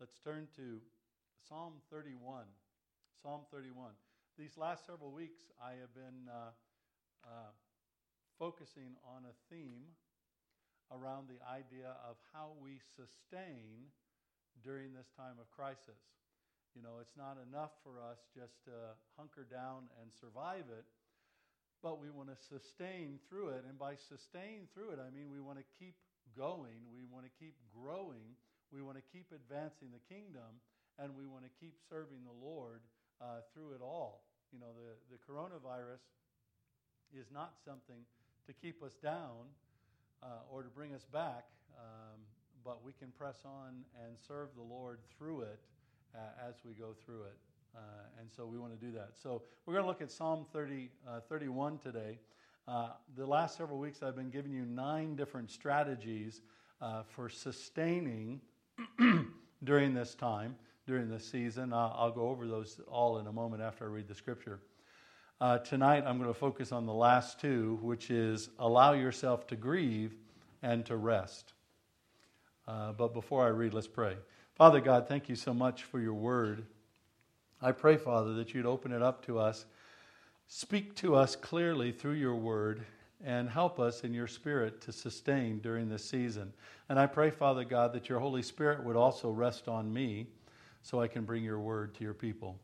Let's turn to Psalm 31. Psalm 31. These last several weeks, I have been uh, uh, focusing on a theme around the idea of how we sustain during this time of crisis. You know, it's not enough for us just to hunker down and survive it, but we want to sustain through it. And by sustain through it, I mean we want to keep going, we want to keep growing we want to keep advancing the kingdom, and we want to keep serving the Lord uh, through it all. You know, the, the coronavirus is not something to keep us down uh, or to bring us back, um, but we can press on and serve the Lord through it uh, as we go through it. Uh, and so we want to do that. So we're going to look at Psalm 30, uh, 31 today. Uh, the last several weeks, I've been giving you nine different strategies for sustaining during this time, during this season. Uh, I'll go over those all in a moment after I read the scripture. Uh, tonight, I'm going to focus on the last two, which is allow yourself to grieve and to rest. Uh, but before I read, let's pray. Father God, thank you so much for your word. I pray, Father, that you'd open it up to us, speak to us clearly through your word, and help us in your spirit to sustain during this season. And I pray, Father God, that your Holy Spirit would also rest on me so I can bring your word to your people.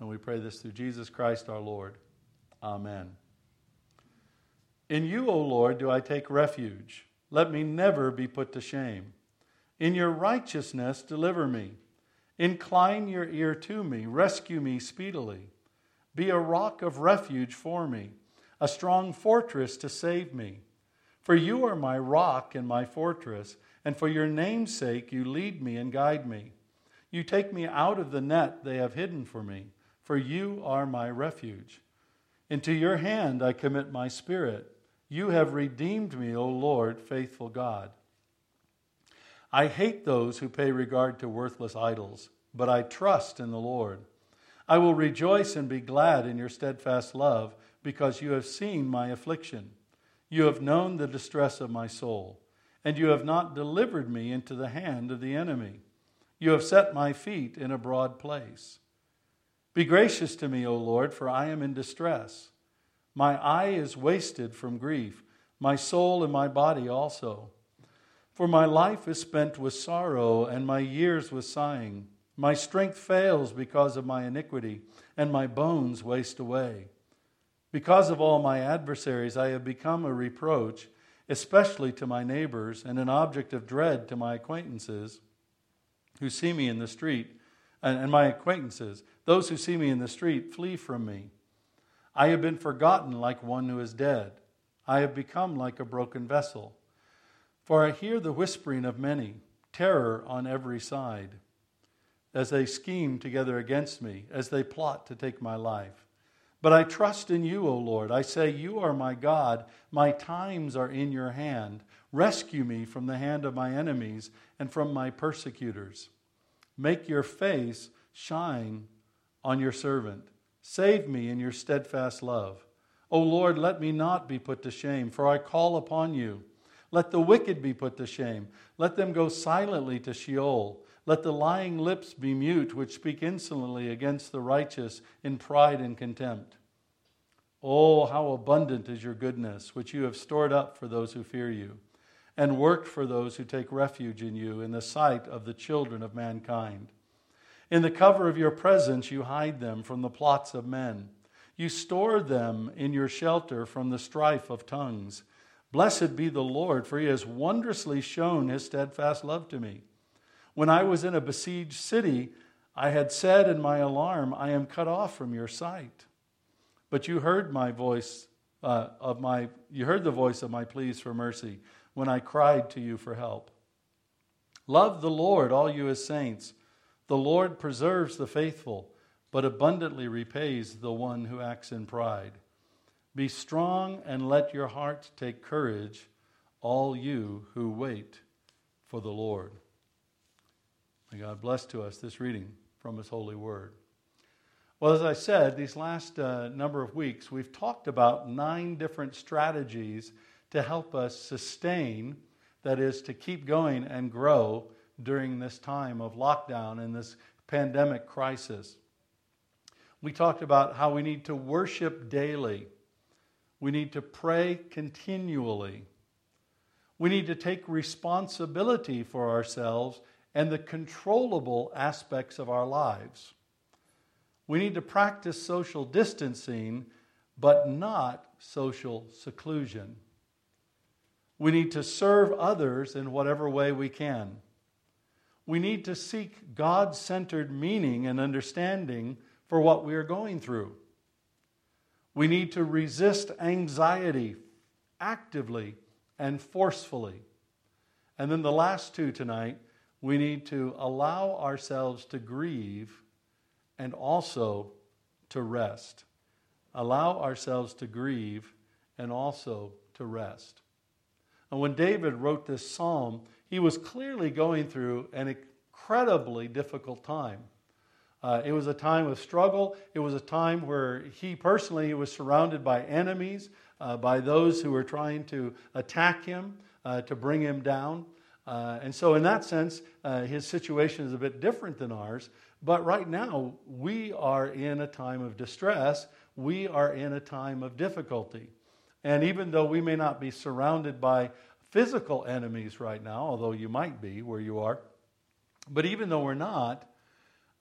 And we pray this through Jesus Christ our Lord. Amen. In you, O Lord, do I take refuge. Let me never be put to shame. In your righteousness, deliver me. Incline your ear to me. Rescue me speedily. Be a rock of refuge for me a strong fortress to save me. For you are my rock and my fortress, and for your name's sake you lead me and guide me. You take me out of the net they have hidden for me, for you are my refuge. Into your hand I commit my spirit. You have redeemed me, O Lord, faithful God. I hate those who pay regard to worthless idols, but I trust in the Lord. I will rejoice and be glad in your steadfast love because you have seen my affliction. You have known the distress of my soul, and you have not delivered me into the hand of the enemy. You have set my feet in a broad place. Be gracious to me, O Lord, for I am in distress. My eye is wasted from grief, my soul and my body also. For my life is spent with sorrow, and my years with sighing. My strength fails because of my iniquity, and my bones waste away. Because of all my adversaries, I have become a reproach, especially to my neighbors, and an object of dread to my acquaintances who see me in the street. And my acquaintances, those who see me in the street, flee from me. I have been forgotten like one who is dead. I have become like a broken vessel. For I hear the whispering of many, terror on every side, as they scheme together against me, as they plot to take my life. But I trust in you, O Lord. I say, You are my God. My times are in your hand. Rescue me from the hand of my enemies and from my persecutors. Make your face shine on your servant. Save me in your steadfast love. O Lord, let me not be put to shame, for I call upon you. Let the wicked be put to shame. Let them go silently to Sheol. Let the lying lips be mute, which speak insolently against the righteous in pride and contempt. Oh, how abundant is your goodness, which you have stored up for those who fear you, and worked for those who take refuge in you in the sight of the children of mankind. In the cover of your presence, you hide them from the plots of men. You store them in your shelter from the strife of tongues. Blessed be the Lord, for he has wondrously shown his steadfast love to me. When I was in a besieged city, I had said in my alarm, I am cut off from your sight. But you heard my voice uh, of my, you heard the voice of my pleas for mercy when I cried to you for help. Love the Lord, all you his saints. The Lord preserves the faithful, but abundantly repays the one who acts in pride. Be strong and let your heart take courage, all you who wait for the Lord. May God bless to us this reading from His holy word. Well, as I said, these last uh, number of weeks, we've talked about nine different strategies to help us sustain, that is, to keep going and grow during this time of lockdown and this pandemic crisis. We talked about how we need to worship daily. We need to pray continually. We need to take responsibility for ourselves and the controllable aspects of our lives. We need to practice social distancing, but not social seclusion. We need to serve others in whatever way we can. We need to seek God centered meaning and understanding for what we are going through. We need to resist anxiety actively and forcefully. And then the last two tonight, we need to allow ourselves to grieve and also to rest. Allow ourselves to grieve and also to rest. And when David wrote this psalm, he was clearly going through an incredibly difficult time. Uh, it was a time of struggle. It was a time where he personally was surrounded by enemies, uh, by those who were trying to attack him, uh, to bring him down. Uh, and so, in that sense, uh, his situation is a bit different than ours. But right now, we are in a time of distress. We are in a time of difficulty. And even though we may not be surrounded by physical enemies right now, although you might be where you are, but even though we're not,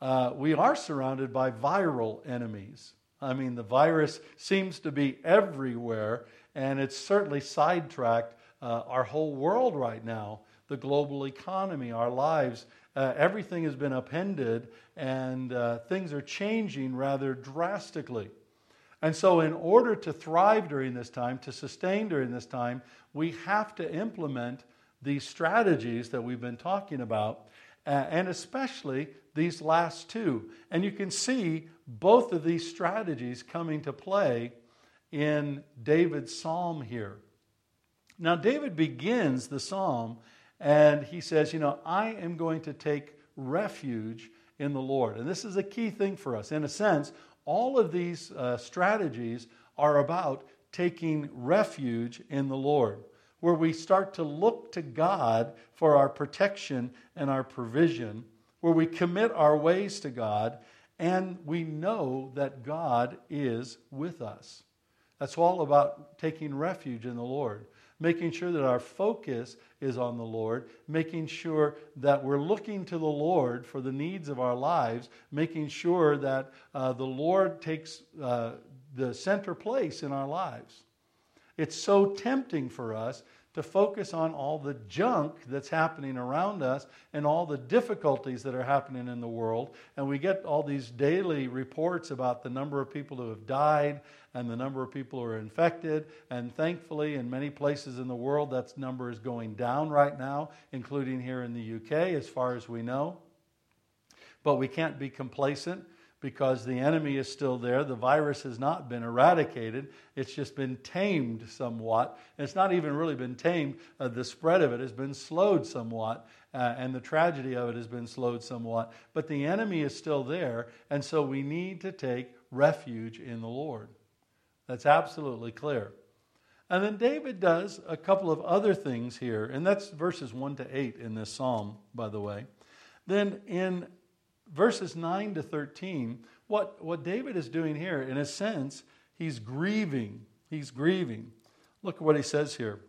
uh, we are surrounded by viral enemies. I mean, the virus seems to be everywhere, and it's certainly sidetracked uh, our whole world right now the global economy, our lives. Uh, everything has been upended, and uh, things are changing rather drastically. And so, in order to thrive during this time, to sustain during this time, we have to implement these strategies that we've been talking about, uh, and especially these last two. And you can see both of these strategies coming to play in David's psalm here. Now, David begins the psalm and he says, You know, I am going to take refuge in the Lord. And this is a key thing for us. In a sense, all of these uh, strategies are about taking refuge in the Lord, where we start to look to God for our protection and our provision, where we commit our ways to God, and we know that God is with us. That's all about taking refuge in the Lord, making sure that our focus is on the Lord, making sure that we're looking to the Lord for the needs of our lives, making sure that uh, the Lord takes uh, the center place in our lives. It's so tempting for us to focus on all the junk that's happening around us and all the difficulties that are happening in the world. And we get all these daily reports about the number of people who have died and the number of people who are infected. And thankfully, in many places in the world, that number is going down right now, including here in the UK, as far as we know. But we can't be complacent because the enemy is still there. The virus has not been eradicated, it's just been tamed somewhat. And it's not even really been tamed, uh, the spread of it has been slowed somewhat. Uh, and the tragedy of it has been slowed somewhat. But the enemy is still there, and so we need to take refuge in the Lord. That's absolutely clear. And then David does a couple of other things here, and that's verses 1 to 8 in this psalm, by the way. Then in verses 9 to 13, what, what David is doing here, in a sense, he's grieving. He's grieving. Look at what he says here.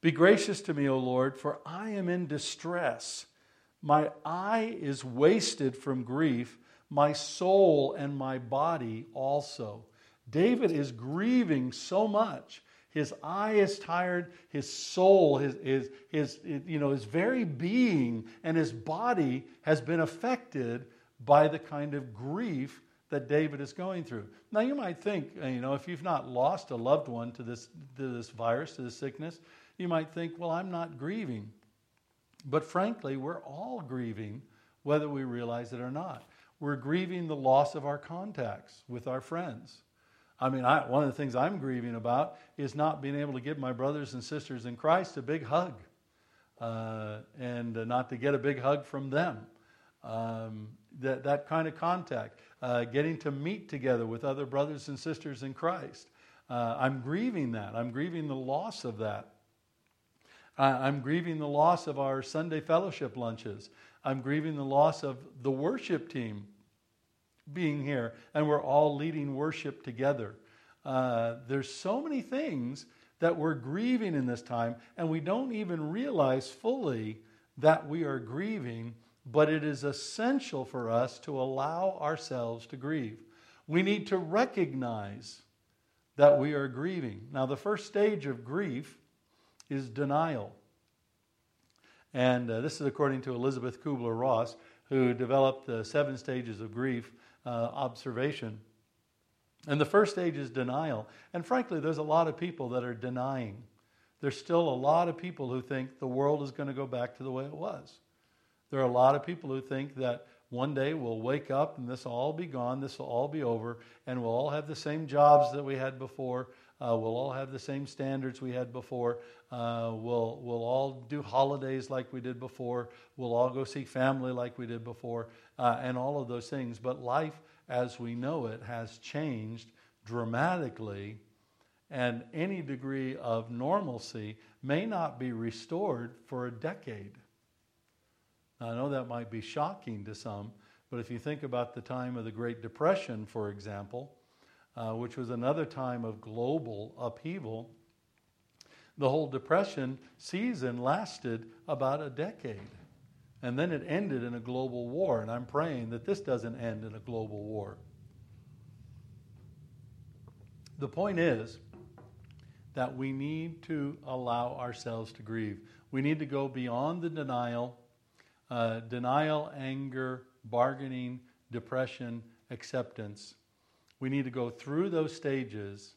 Be gracious to me, O Lord, for I am in distress. My eye is wasted from grief, my soul and my body also. David is grieving so much. His eye is tired, his soul, his, his, his, you know, his very being and his body has been affected by the kind of grief that David is going through. Now, you might think, uh, you know, if you've not lost a loved one to this, to this virus, to this sickness, you might think, well, I'm not grieving. But frankly, we're all grieving, whether we realize it or not. We're grieving the loss of our contacts with our friends. I mean, I, one of the things I'm grieving about is not being able to give my brothers and sisters in Christ a big hug uh, and uh, not to get a big hug from them. Um, that, that kind of contact, uh, getting to meet together with other brothers and sisters in Christ. Uh, I'm grieving that. I'm grieving the loss of that. I'm grieving the loss of our Sunday fellowship lunches. I'm grieving the loss of the worship team being here, and we're all leading worship together. Uh, there's so many things that we're grieving in this time, and we don't even realize fully that we are grieving, but it is essential for us to allow ourselves to grieve. We need to recognize that we are grieving. Now, the first stage of grief is denial. And uh, this is according to Elisabeth Kubler Ross, who developed the seven stages of grief uh, observation. And the first stage is denial. And frankly, there's a lot of people that are denying. There's still a lot of people who think the world is going to go back to the way it was. There are a lot of people who think that one day we'll wake up and this will all be gone, this will all be over, and we'll all have the same jobs that we had before. Uh, we'll all have the same standards we had before. Uh, we'll, we'll all do holidays like we did before. We'll all go see family like we did before, uh, and all of those things. But life as we know it has changed dramatically, and any degree of normalcy may not be restored for a decade. I know that might be shocking to some, but if you think about the time of the Great Depression, for example, uh, which was another time of global upheaval, the whole Depression season lasted about a decade. And then it ended in a global war. And I'm praying that this doesn't end in a global war. The point is that we need to allow ourselves to grieve. We need to go beyond the denial, uh, denial, anger, bargaining, depression, acceptance. We need to go through those stages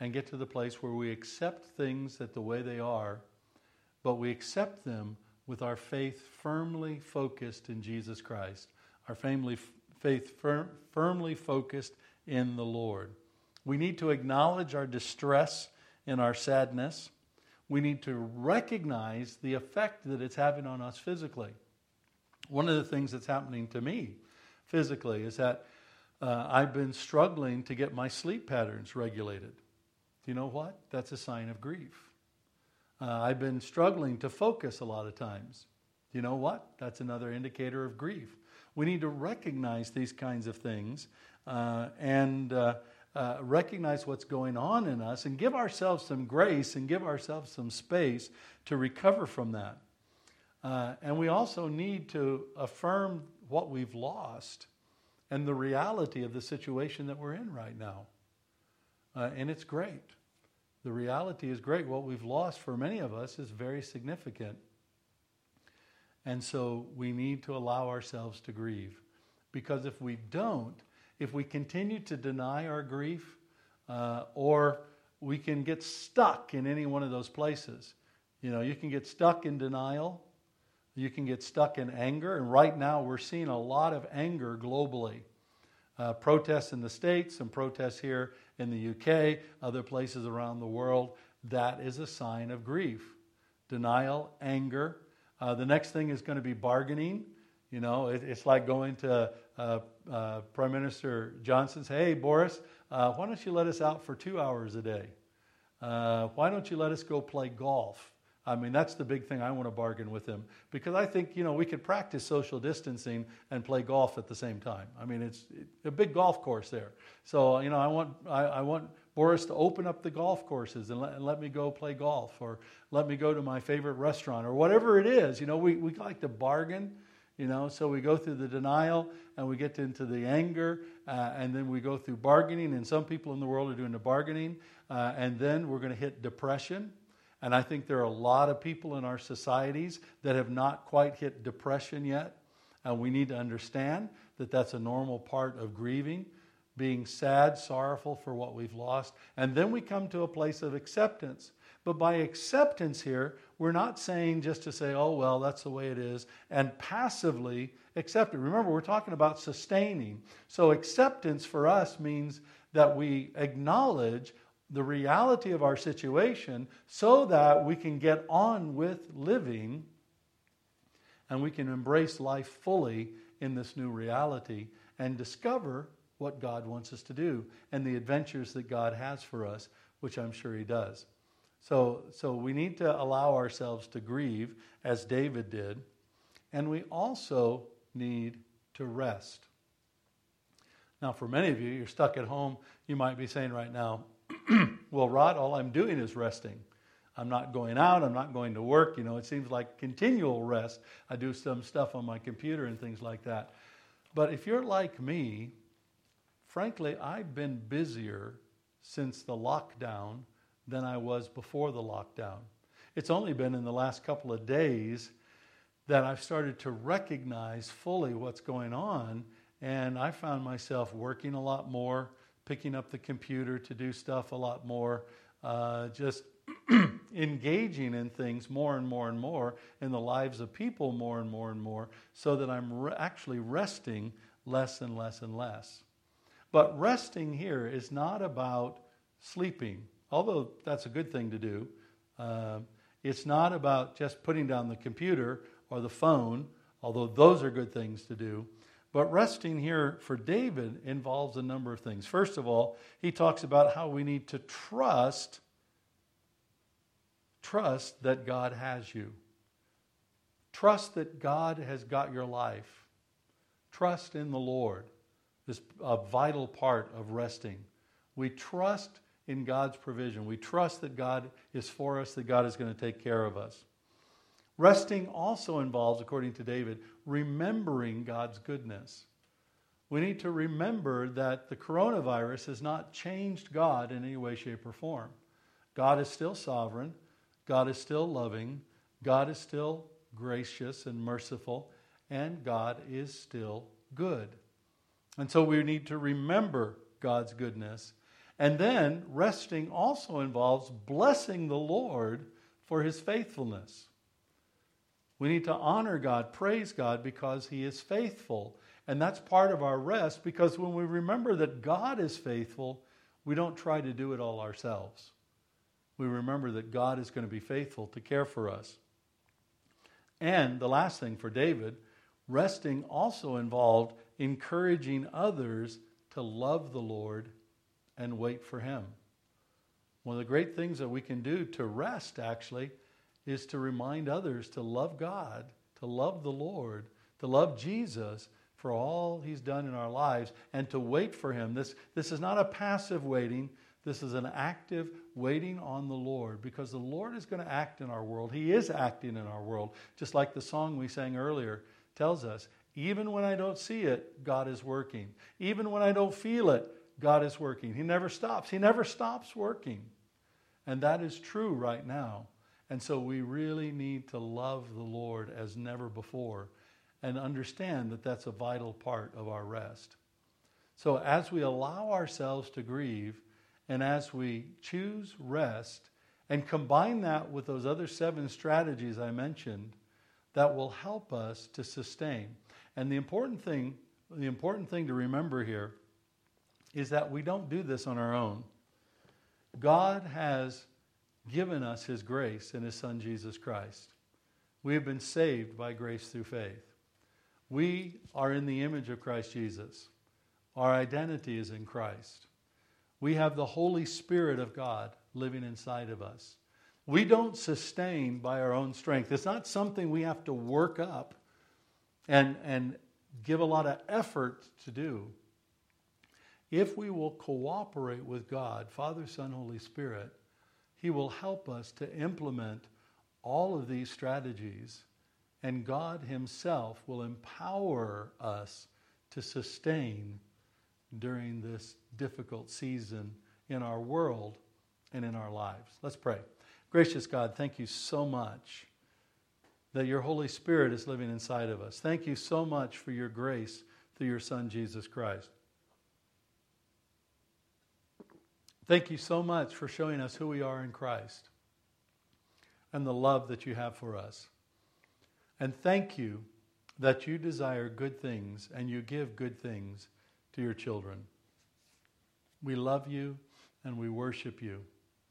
and get to the place where we accept things that the way they are, but we accept them with our faith firmly focused in Jesus Christ, our family faith fir- firmly focused in the Lord. We need to acknowledge our distress and our sadness. We need to recognize the effect that it's having on us physically. One of the things that's happening to me physically is that uh, I've been struggling to get my sleep patterns regulated. Do you know what? That's a sign of grief. Uh, I've been struggling to focus a lot of times. Do You know what? That's another indicator of grief. We need to recognize these kinds of things uh, and uh, uh, recognize what's going on in us and give ourselves some grace and give ourselves some space to recover from that. Uh, and we also need to affirm what we've lost and the reality of the situation that we're in right now. Uh, and it's great. The reality is great. What we've lost for many of us is very significant. And so we need to allow ourselves to grieve. Because if we don't, if we continue to deny our grief, uh, or we can get stuck in any one of those places. You know, you can get stuck in denial, you can get stuck in anger, and right now we're seeing a lot of anger globally. Uh, protests in the States and protests here in the UK, other places around the world. That is a sign of grief. Denial, anger. Uh, the next thing is going to be bargaining. You know, it, it's like going to uh, uh, Prime Minister Johnson, hey, Boris, uh, why don't you let us out for two hours a day? Uh, why don't you let us go play golf? I mean, that's the big thing I want to bargain with him because I think, you know, we could practice social distancing and play golf at the same time. I mean, it's a big golf course there. So, you know, I want, I, I want Boris to open up the golf courses and let, and let me go play golf or let me go to my favorite restaurant or whatever it is. You know, we, we like to bargain, you know, so we go through the denial and we get into the anger uh, and then we go through bargaining. And some people in the world are doing the bargaining. Uh, and then we're going to hit depression and I think there are a lot of people in our societies that have not quite hit depression yet. And we need to understand that that's a normal part of grieving, being sad, sorrowful for what we've lost. And then we come to a place of acceptance. But by acceptance here, we're not saying just to say, oh, well, that's the way it is, and passively accept it. Remember, we're talking about sustaining. So acceptance for us means that we acknowledge the reality of our situation so that we can get on with living and we can embrace life fully in this new reality and discover what God wants us to do and the adventures that God has for us, which I'm sure He does. So, so we need to allow ourselves to grieve as David did. And we also need to rest. Now, for many of you, you're stuck at home. You might be saying right now, well, Rod, all I'm doing is resting. I'm not going out. I'm not going to work. You know, it seems like continual rest. I do some stuff on my computer and things like that. But if you're like me, frankly, I've been busier since the lockdown than I was before the lockdown. It's only been in the last couple of days that I've started to recognize fully what's going on. And I found myself working a lot more, picking up the computer to do stuff a lot more, uh, just engaging in things more and more and more in the lives of people more and more and more, so that I'm re- actually resting less and less and less. But resting here is not about sleeping, although that's a good thing to do. Uh, it's not about just putting down the computer or the phone, although those are good things to do. But resting here for David involves a number of things. First of all, he talks about how we need to trust trust that God has you. Trust that God has got your life. Trust in the Lord is a vital part of resting. We trust in God's provision. We trust that God is for us, that God is going to take care of us. Resting also involves, according to David, remembering God's goodness. We need to remember that the coronavirus has not changed God in any way, shape, or form. God is still sovereign. God is still loving. God is still gracious and merciful. And God is still good. And so we need to remember God's goodness. And then resting also involves blessing the Lord for his faithfulness. We need to honor God, praise God, because He is faithful. And that's part of our rest because when we remember that God is faithful, we don't try to do it all ourselves. We remember that God is going to be faithful to care for us. And the last thing for David, resting also involved encouraging others to love the Lord and wait for Him. One of the great things that we can do to rest, actually, is to remind others to love God, to love the Lord, to love Jesus for all he's done in our lives, and to wait for him. This, this is not a passive waiting, this is an active waiting on the Lord because the Lord is going to act in our world. He is acting in our world, just like the song we sang earlier tells us. Even when I don't see it, God is working. Even when I don't feel it, God is working. He never stops. He never stops working. And that is true right now. And so we really need to love the Lord as never before and understand that that's a vital part of our rest. So as we allow ourselves to grieve and as we choose rest and combine that with those other seven strategies I mentioned, that will help us to sustain. And the important thing, the important thing to remember here is that we don't do this on our own. God has given us his grace in his son Jesus Christ. We have been saved by grace through faith. We are in the image of Christ Jesus. Our identity is in Christ. We have the Holy Spirit of God living inside of us. We don't sustain by our own strength. It's not something we have to work up and, and give a lot of effort to do. If we will cooperate with God, Father, Son, Holy Spirit, he will help us to implement all of these strategies, and God Himself will empower us to sustain during this difficult season in our world and in our lives. Let's pray. Gracious God, thank you so much that your Holy Spirit is living inside of us. Thank you so much for your grace through your Son, Jesus Christ. Thank you so much for showing us who we are in Christ and the love that you have for us. And thank you that you desire good things and you give good things to your children. We love you and we worship you.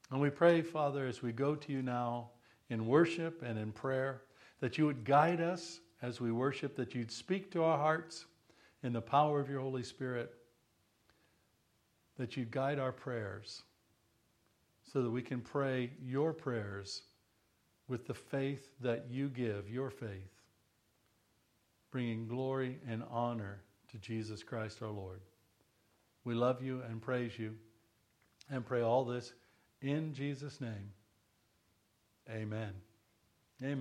And we pray, Father, as we go to you now in worship and in prayer, that you would guide us as we worship, that you'd speak to our hearts in the power of your Holy Spirit, that you guide our prayers so that we can pray your prayers with the faith that you give, your faith, bringing glory and honor to Jesus Christ our Lord. We love you and praise you and pray all this in Jesus' name. Amen.